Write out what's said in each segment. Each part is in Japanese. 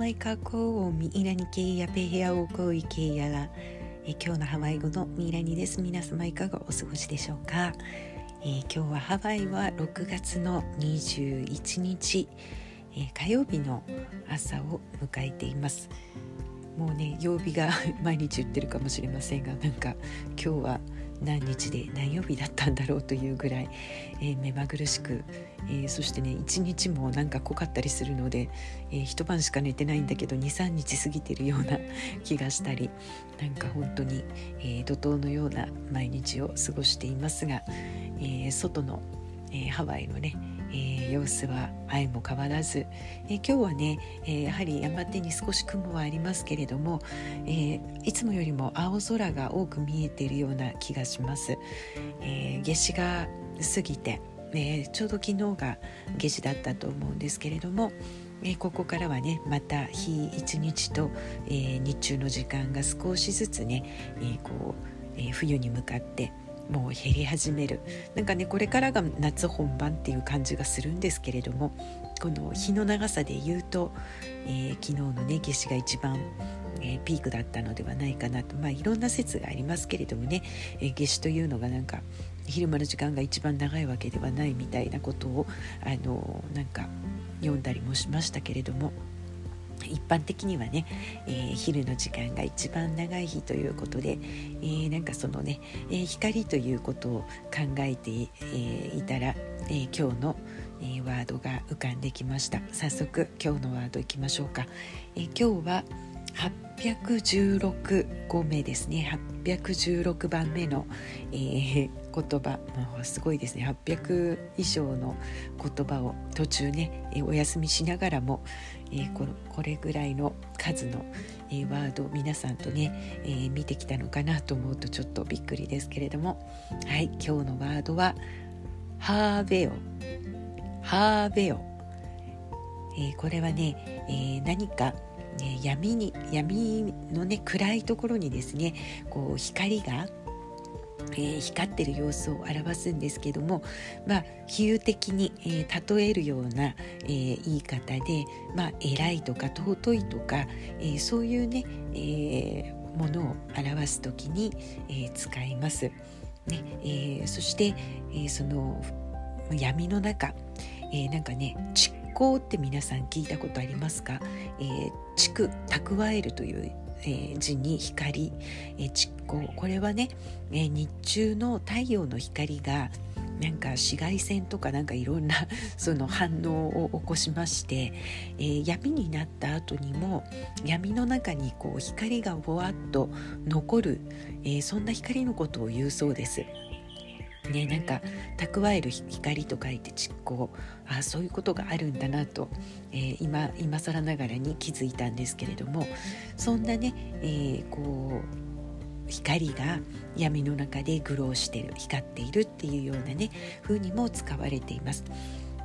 マイカコーミイラニケやペヘアオコイケやらえ今日のハワイ語のミイラニです。皆様いかがお過ごしでしょうか、えー、今日はハワイは6月の21日、えー、火曜日の朝を迎えています。もうね曜日が 毎日言ってるかもしれませんがなんか今日は何日で何曜日だったんだろうというぐらい、えー、目まぐるしく、えー、そしてね一日もなんか濃かったりするので、えー、一晩しか寝てないんだけど23日過ぎてるような気がしたりなんか本当に、え怒涛のような毎日を過ごしていますが、え外の、えハワイのねえー、様子は相も変わらず、えー、今日はね、えー、やはり山手に少し雲はありますけれども、えいつもよりも青空が多く見えているような気がします、え夏至が過ぎて、えちょうど昨日が夏至だったと思うんですけれども、えここからはねまた日一日と、え日中の時間が少しずつね、えこう、え冬に向かってもう減り始めるなんかねこれからが夏本番っていう感じがするんですけれどもこの日の長さで言うと、えー、昨日のね夏至が一番、えー、ピークだったのではないかなとまあいろんな説がありますけれどもね、えー、夏至というのがなんか昼間の時間が一番長いわけではないみたいなことをあのなんか読んだりもしましたけれども。一般的にはね、えー、昼の時間が一番長い日ということで、えー、なんかそのね、えー、光ということを考えて、えいたら、え今日の、えワードが浮かんできました。早速今日のワードいきましょうか、え今日は816語目ですね。816番目の、えー、言葉。もうすごいですね。800以上の言葉を途中ね、えー、お休みしながらも、えー、このこれぐらいの数の、えー、ワードを皆さんとね、えー、見てきたのかなと思うとちょっとびっくりですけれども。はい今日のワードは「ハーベオ」「ハーベオ」えー、これはね、えー、何かね、闇に闇のね暗いところにですねこう光が、えー、光ってる様子を表すんですけども、まあ、比喩的に、えー、例えるような、えー、言い方で、まあ、偉いとか尊いとか、えそういうね、えものを表す時に、え使います。ねえそして、えその闇の中、えなんかね蓄って皆さん聞いたことありますか、えー、蓄蓄えるという、えー、字に光、えー、蓄光これはね、えー、日中の太陽の光がなんか紫外線とかなんかいろんな その反応を起こしまして、えー、闇になった後にも闇の中にこう光がぼわっと残る、えー、そんな光のことを言うそうです。ねなんか蓄える光と書いて蓄光あそういうことがあるんだなと、えー、今今更ながらに気づいたんですけれどもそんなね、えー、こう光が闇の中でグローしてる光っているっていうようなね風にも使われています。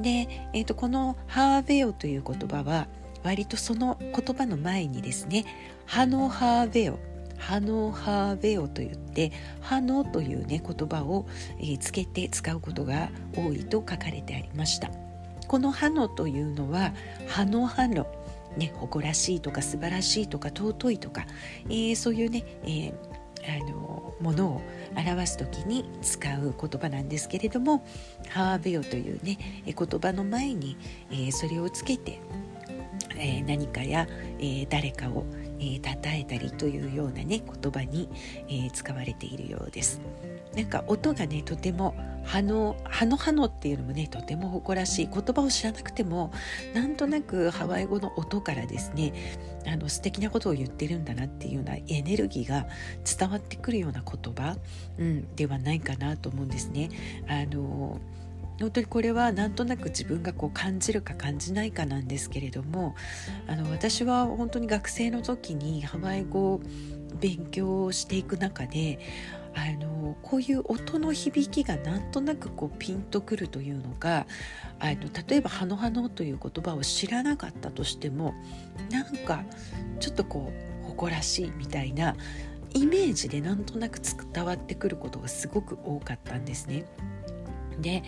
で、えーと、この「ハーベオ」という言葉は割とその言葉の前にですね「ハノハーベオ」ハノハーベオといってハノというね言葉を、えー、つけて使うことが多いと書かれてありました。このハノというのはハノハノね誇らしいとか素晴らしいとか尊いとか、えー、そういうね、えーあのものを表す時に使う言葉なんですけれども「ハーベオ」というね言葉の前に、えー、それをつけて、えー、何かや、えー、誰かをえー、称えたりというようなね言葉に、えー、使われているようです。なんか音がねとても葉の葉の葉のっていうのもねとても誇らしい言葉を知らなくてもなんとなくハワイ語の音からですねあの素敵なことを言ってるんだなっていうようなエネルギーが伝わってくるような言葉、うん、ではないかなと思うんですね。あの本当にこれはなんとなく自分がこう感じるか感じないかなんですけれどもあの私は本当に学生の時にハワイ語を勉強していく中であのこういう音の響きがなんとなくこうピンとくるというのがあの例えば「ハノハノ」という言葉を知らなかったとしてもなんかちょっとこう誇らしいみたいなイメージでなんとなく伝わってくることがすごく多かったんですね。で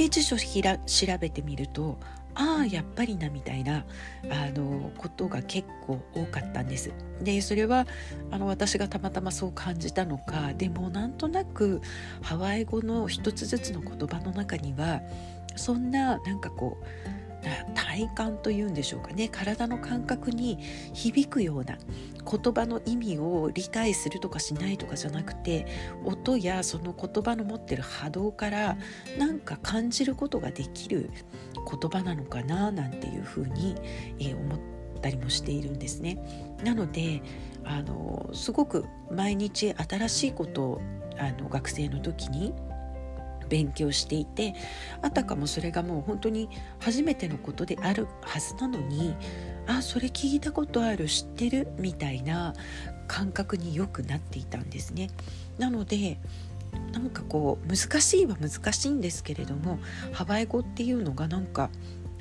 で辞書調べてみるとああやっぱりなみたいなあのことが結構多かったんです。でそれはあの私がたまたまそう感じたのかでもなんとなくハワイ語の一つずつの言葉の中にはそんななんかこう体感というんでしょうかね体の感覚に響くような言葉の意味を理解するとかしないとかじゃなくて音やその言葉の持ってる波動からなんか感じることができる言葉なのかななんていうふうに、えー、思ったりもしているんですね。なのであのすごく毎日新しいことをあの学生の時に勉強していてあたかもそれがもう本当に初めてのことであるはずなのにあそれ聞いたことある知ってるみたいな感覚によくなっていたんですね。なのでなんかこう難しいは難しいんですけれどもハワイ語っていうのがなんか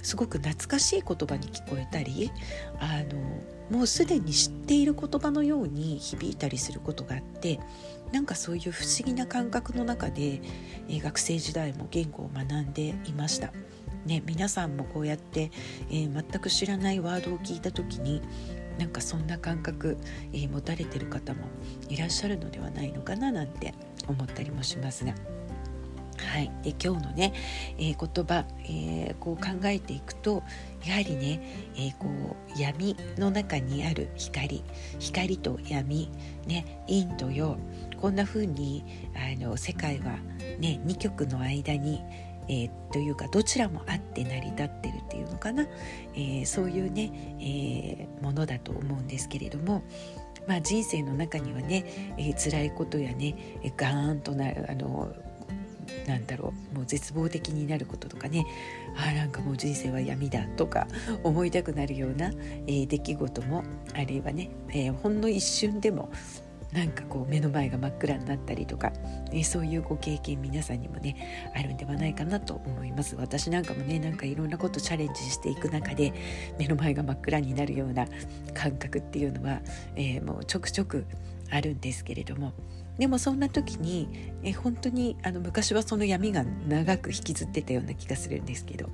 すごく懐かしい言葉に聞こえたりあのもうすでに知っている言葉のように響いたりすることがあってなんかそういう不思議な感覚の中で、え、学生時代も言語を学んでいました。ね、皆さんもこうやって、えー、全く知らないワードを聞いた時になんかそんな感覚、えー、持たれてる方もいらっしゃるのではないのかななんて思ったりもしますが。はい、で今日のね、えー、言葉、えー、こう考えていくとやはりね、えー、こう闇の中にある光光と闇、ね、陰と陽こんな風にあの世界は、ね、2極の間に、えー、というかどちらもあって成り立ってるっていうのかな、えー、そういうね、えー、ものだと思うんですけれども、まあ、人生の中にはね、えー、辛いことやねガーンとなあのなんだろうもう絶望的になることとかね。あなんかもう人生は闇だとか 思いたくなるような、えー、出来事もあるいはね、えー、ほんの一瞬でもなんかこう目の前が真っ暗になったりとか、えそういうご経験皆さんにもねあるんではないかなと思います。私なんかもねなんかいろんなことチャレンジしていく中で目の前が真っ暗になるような感覚っていうのは、えー、もうちょくちょくあるんですけれども。でもそんな時にえ本当にあの昔はその闇が長く引きずってたような気がするんですけど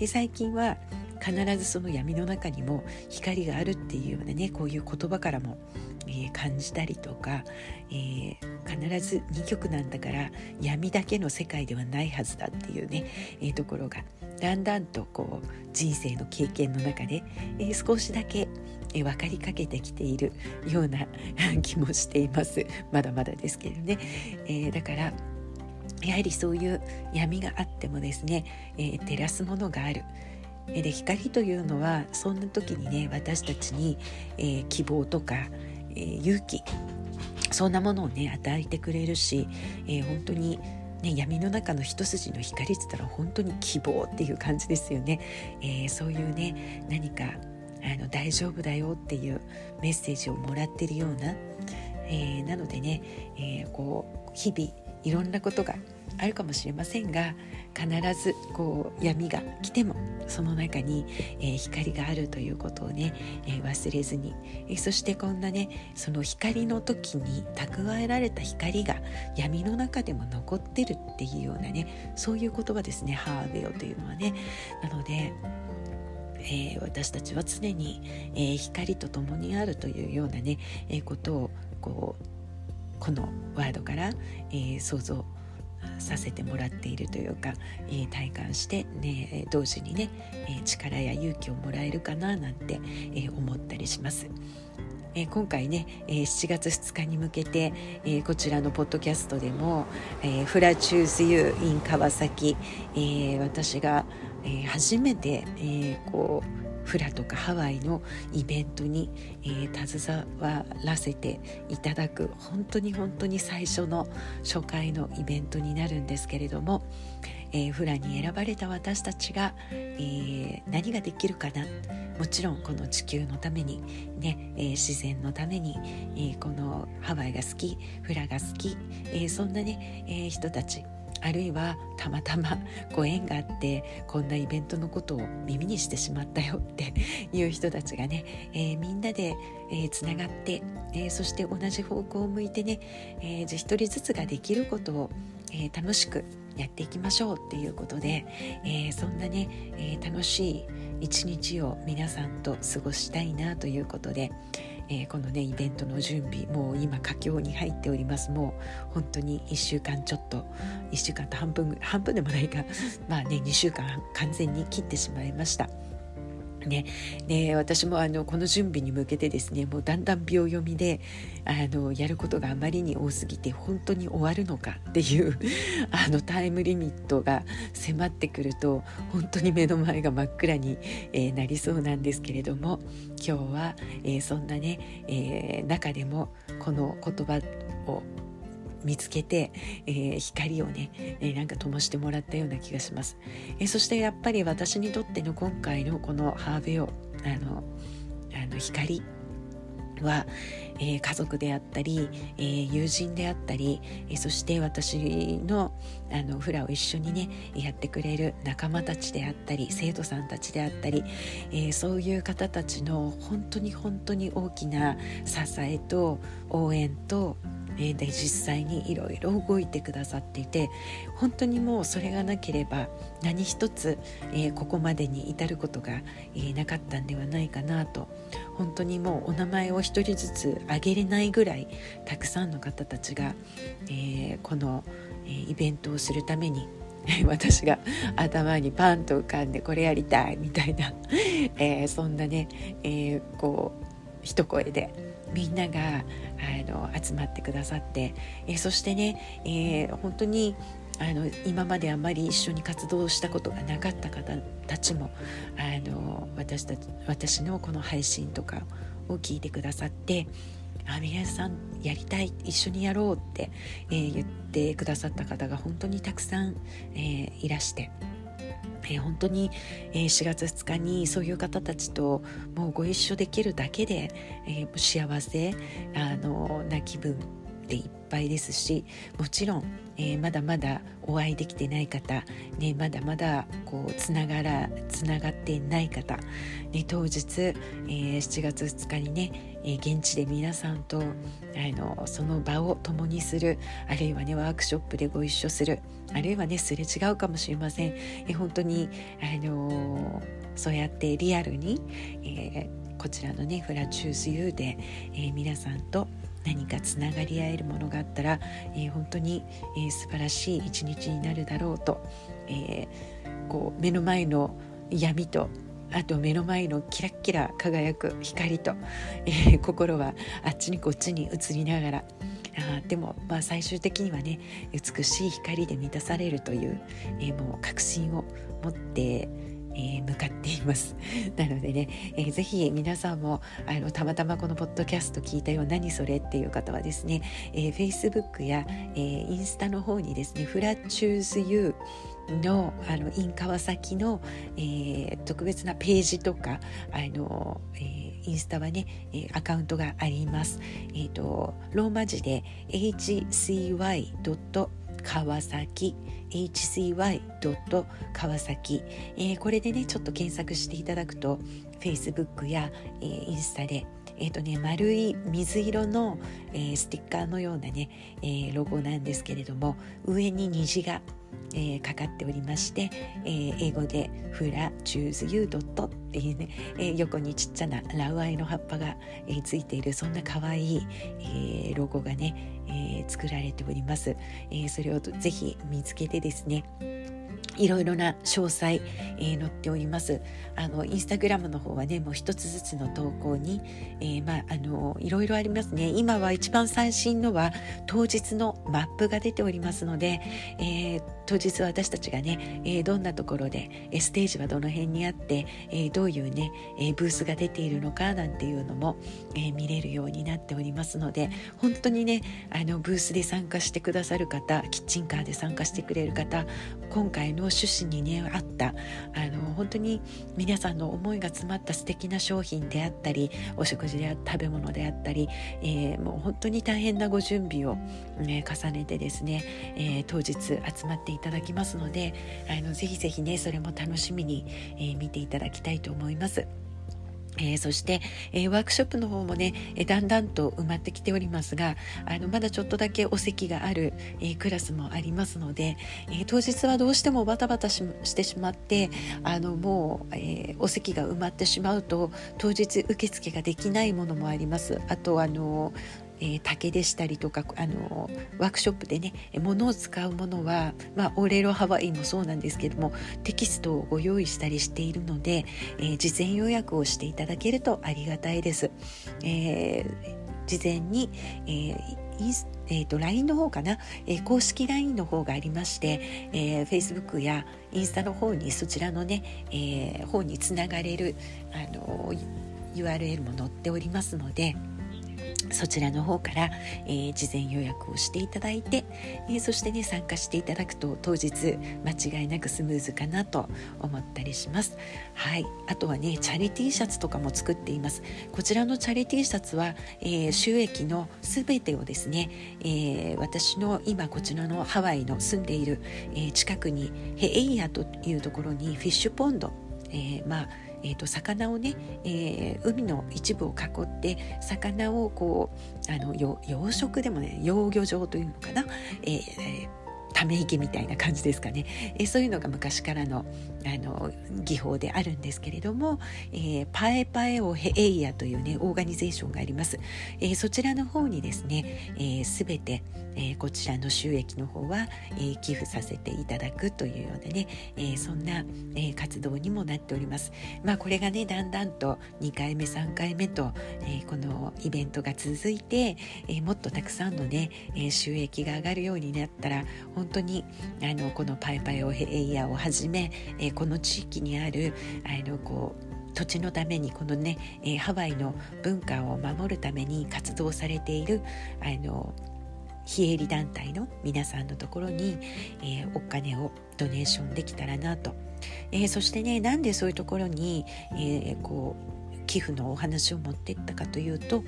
え最近は必ずその闇の中にも光があるっていうようなねこういう言葉からも、えー、感じたりとか、えー、必ず2曲なんだから闇だけの世界ではないはずだっていうね、えー、ところがだんだんとこう人生の経験の中で、え、少しだけ、え、分かりかけてきているような 気もしていますまだまだですけどね、えー、だからやはりそういう闇があってもですね、えー、照らすものがある。で光というのはそんな時にね私たちに、えー、希望とか、えー、勇気そんなものをね与えてくれるし、えー、本当にね、闇の中の一筋の光って言ったら本当に希望っていう感じですよね。えー、そういうね何かあの大丈夫だよっていうメッセージをもらってるような、えー、なのでね、えー、こう日々いろんなことがあるかもしれませんが必ずこう闇が来てもその中に、えー、光があるということをね、えー、忘れずに、えー、そしてこんなねその光の時に蓄えられた光が闇の中でも残ってるっていうようなねそういう言葉ですね。ハーベオというのはね。なのでえー、私たちは常に、えー、光と共にあるというようなね、えー、ことをこうこのワードから、えー、想像させてもらっているというか、えー、体感して、ね、同時にね、えー、力や勇気をもらえるかななんて、え、思ったりします。えー、今回ね、えー、7月2日に向けて、えー、こちらのポッドキャストでも「えー、フラチューズユーイン川崎」えー、私が、えー、初めて、えー、こうフラとかハワイのイベントに、えー、携わらせていただく本当に本当に最初の初回のイベントになるんですけれども、えー、フラに選ばれた私たちが、えー、何ができるかな。もちろんこの地球のために、ねえー、自然のために、えー、このハワイが好きフラが好き、えー、そんなね、えー、人たちあるいはたまたまご縁があってこんなイベントのことを耳にしてしまったよっていう人たちがね、えー、みんなで、えー、つながって、えー、そして同じ方向を向いてね、えー、一人ずつができることを、えー、楽しくやっていきましょうっていうことで、えー、そんなね、え楽しい一日を皆さんと過ごしたいなということで、えー、このねイベントの準備もう今佳境に入っておりますもう本当に1週間ちょっと1週間と半分半分でもないか まあね2週間完全に切ってしまいました。ね、ね私もあのこの準備に向けてですねもうだんだん秒読みであのやることがあまりに多すぎて本当に終わるのかっていう あのタイムリミットが迫ってくると本当に目の前が真っ暗に、えー、なりそうなんですけれども今日は、えー、そんなね、えー、中でもこの言葉を見つけて、えー、光をね、えー、なんか灯してもらったような気がします、えー、そしてやっぱり私にとっての今回のこのハーベオあのあの光は、えー、家族であったり、えー、友人であったり、えー、そして私のあのフラを一緒にねやってくれる仲間たちであったり生徒さんたちであったり、えそういう方たちの本当に本当に大きな支えと応援とえで実際にいろいろ動いてくださっていて本当にもうそれがなければ何一つ、えー、ここまでに至ることが、えー、なかったんではないかなと。本当にもうお名前を一人ずつ挙げれないぐらいたくさんの方たちが、えー、この、えイベントをするために 私が頭にパンと浮かんでこれやりたいみたいな、えー、そんなね、えー、こう一声でみんながあの集まってくださって、え、そしてね、えー、本当にあの今まであまり一緒に活動したことがなかった方たちもあの私たち私のこの配信とかを聞いてくださってあ宮さんやりたい一緒にやろうって、えー、言ってくださった方が本当にたくさん、えー、いらして。えー、本当に、えー、4月2日にそういう方たちともうご一緒できるだけで、えー、幸せあのな気分でいっぱいですしもちろん、えー、まだまだお会いできてない方、ね、まだまだこうつながらつながっていない方、ね、当日、えー、7月2日にね、現地で皆さんとあのその場を共にするあるいはねワークショップでご一緒するあるいはねすれ違うかもしれません。え、本当にあのそうやってリアルに、え、こちらのねフラチュース U で、え、皆さんと何かつながり合えるものがあったら、えー、本当に、えー、素晴らしい一日になるだろうと、えー、こう目の前の闇とあと目の前のキラッキラ輝く光と、えー、心はあっちにこっちに移りながらあでもまあ最終的にはね美しい光で満たされるという、えー、もう確信を持ってえー、向かっています なのでね、えー、ぜひ皆さんもあのたまたまこのポッドキャスト聞いたよ何それっていう方はですね、えー、Facebook や、えー、インスタの方にですねフラチューズユーのあの in 川崎の、えー、特別なページとかあの、えー、インスタはね、えー、アカウントがあります。えーと、ローマ字で hcy. 川崎 hcy. 川崎、えー、これでねちょっと検索していただくと Facebook や、えー、インスタでえーとね、丸い水色の、えー、ステッカーのようなね、えー、ロゴなんですけれども上に虹が、えー、かかっておりまして、えー、英語で「フラチューズユードット」っていうね、えー、横にちっちゃなラウアイの葉っぱが、えー、ついているそんな可愛い、えー、ロゴがね、えー、作られております、えー、それをぜひ見つけてですねいろいろな詳細、えー、載っております。あのインスタグラムの方はねもう一つずつの投稿に、えー、まああのいろいろありますね。今は一番最新のは当日のマップが出ておりますので、えー、当日私たちがね、えー、どんなところでえステージはどの辺にあって、えー、どういうね、えブースが出ているのかなんていうのも、え見れるようになっておりますので本当にねあのブースで参加してくださる方キッチンカーで参加してくれる方今回の趣旨にねあったあの本当に皆さんの思いが詰まった素敵な商品であったりお食事であ食べ物であったり、えー、もう本当に大変なご準備を、ね、重ねてですね、えー、当日集まっていただきますのであのぜひぜひねそれも楽しみに、えー、見ていただきたいと思います。えー、そして、えー、ワークショップの方もね、えー、だんだんと埋まってきておりますがあのまだちょっとだけお席がある、えクラスもありますので、え当日はどうしてもバタバタしてしまってあのもう、えお席が埋まってしまうと当日受付ができないものもあります。あとあのえー、竹でしたりとかあのワークショップでね物を使うものは、まあ、オレロハワイもそうなんですけどもテキストをご用意したりしているので、えー、事前予約をしていただけるとありがたいです。えー、事前に、えーインスえーと、LINE の方かな、えー、公式 LINE の方がありまして、えー、Facebook やインスタの方にそちらのね、えー、方につながれる、あのー URL も載っておりますので。そちらの方から、えー、事前予約をしていただいて、えー、そしてね参加していただくと当日間違いなくスムーズかなと思ったりします。はい。あとはねチャリティーシャツとかも作っています。こちらのチャリティーシャツは、えー、収益のすべてをですね、え私の今こちらのハワイの住んでいる、え近くにヘエイヤというところにフィッシュポンド、えまあえーと、魚をね、えー、海の一部を囲って魚をこうあの養殖でもね養魚場というのかな、えー、ため池みたいな感じですかね、えー、そういうのが昔からのあの技法であるんですけれども、えー、パエパエオヘエイヤというねオーガニゼーションがあります、えー、そちらの方にですね、えー、全て、えこちらの収益の方は、え寄付させていただくというようなね、えそんな、え活動にもなっております。まあこれがねだんだんと2回目3回目と、えこのイベントが続いて、えもっとたくさんのね、え収益が上がるようになったら本当にあのこのパイパイオヘエイヤをはじめ、えこの地域にあるあのこう土地のためにこのね、え、ハワイの文化を守るために活動されているあの非営利団体の皆さんのところに、えー、お金をドネーションできたらなと、えー、そしてねなんでそういうところに、えー、こう寄付のお話を持っていったかというと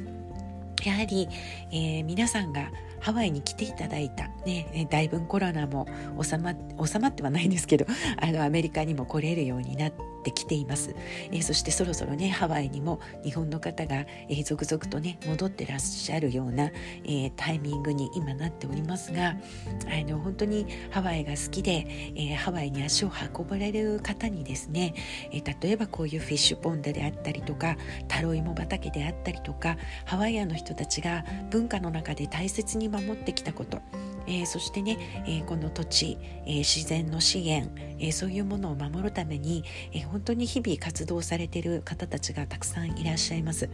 やはり、えー、皆さんがハワイに来ていただいた、ね、だいぶコロナも収ま収まってはないんですけどあのアメリカにも来れるようになってきています、えー、そしてそろそろねハワイにも日本の方が、えー、続々とね戻ってらっしゃるような、えー、タイミングに今なっておりますがあの本当にハワイが好きで、えハワイに足を運ばれる方にですね、え例えばこういうフィッシュポンドであったりとかタロイモ畑であったりとかハワイアンの人たちが文化の中で大切に守ってきたこと、えー、そしてね、えー、この土地、えー、自然の資源、えそういうものを守るために、え本当に日々活動されてる方たちがたくさんいらっしゃいます、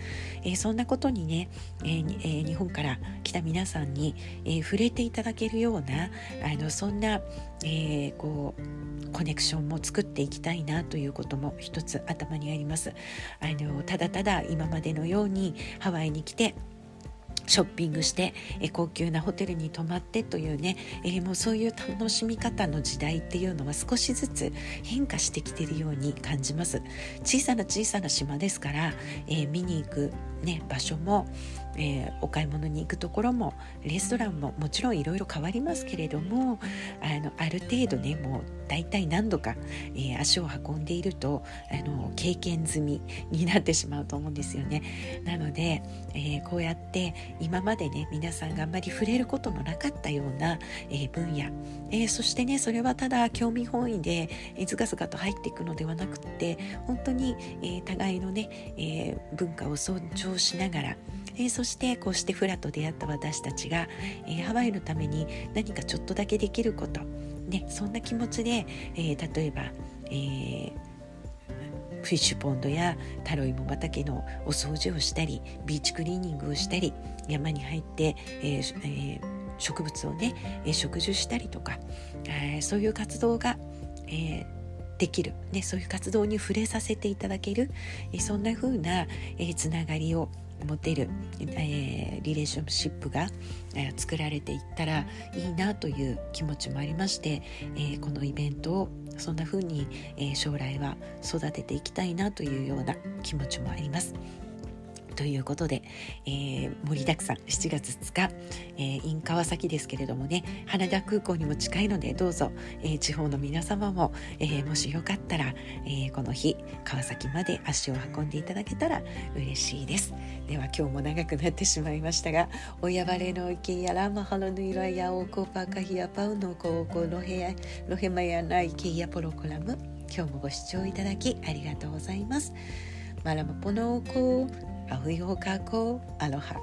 えそんなことにね、え日本から来た皆さんに、え触れていただけるようなあのそんな、えこうコネクションも作っていきたいなということも一つ頭にあります。あのただただ今までのようにハワイに来てショッピングして、え高級なホテルに泊まってというね、え、もうそういう楽しみ方の時代っていうのは少しずつ変化してきてるように感じます。小さな小さな島ですから、え、見に行く、ね、場所も、えー、お買い物に行くところもレストランももちろんいろいろ変わりますけれどもあのある程度ねもう大体何度か、えー、足を運んでいるとあの経験済みになってしまうと思うんですよね。なので、えー、こうやって今までね皆さんがあんまり触れることのなかったような、え分野、えそしてねそれはただ興味本位で、えー、ずかずかと入っていくのではなくって本当に、え互いのね、え文化を尊重しながらえー、そしてこうしてフラと出会った私たちが、えー、ハワイのために何かちょっとだけできること、ね、そんな気持ちで、えー、例えば、えフィッシュポンドやタロイモ畑のお掃除をしたりビーチクリーニングをしたり山に入って、ええ植物をね、え植樹したりとか、えそういう活動が、えできる、ね、そういう活動に触れさせていただける、えそんな風な、えつながりを持てる、えー、リレーションシップが、えー、作られていったらいいなという気持ちもありまして、えー、このイベントをそんな風に、え将来は育てていきたいなというような気持ちもあります。ということで、えー、盛りだくさん7月2日、えー、in 川崎ですけれどもね羽田空港にも近いのでどうぞ、えー、地方の皆様も、えー、もしよかったら、えー、この日川崎まで足を運んでいただけたら嬉しいですでは今日も長くなってしまいましたが親バレの池やらマハロヌイラヤオコパカヒヤパウノコオコロヘヤロヘマヤナイケヤポロコラム今日もご視聴いただきありがとうございます。マラマポノーコ Audio Kako, aloha.